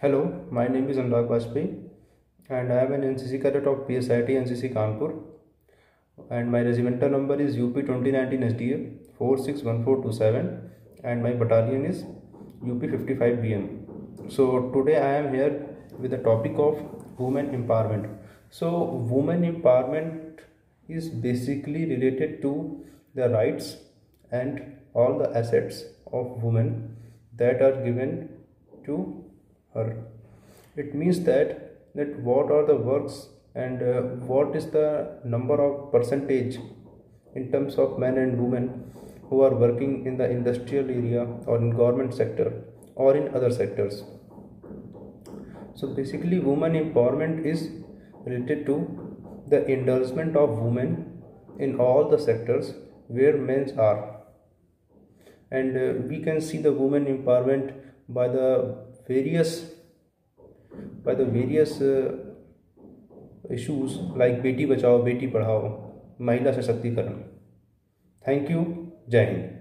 Hello, my name is Anurag Vajpayee and I am an NCC cadet of PSIT NCC Kanpur and my regimental number is UP 2019 SDA 461427 and my battalion is UP 55 BM. So today I am here with the topic of women empowerment. So women empowerment is basically related to the rights and all the assets of women that are given to her. It means that that what are the works and uh, what is the number of percentage in terms of men and women who are working in the industrial area or in government sector or in other sectors? So basically women empowerment is related to the endorsement of women in all the sectors where men are. And uh, we can see the women empowerment by the various by the various uh, issues like Beti Bachao Beti Padhao महिला सशक्तिकरण thank you जय हिंद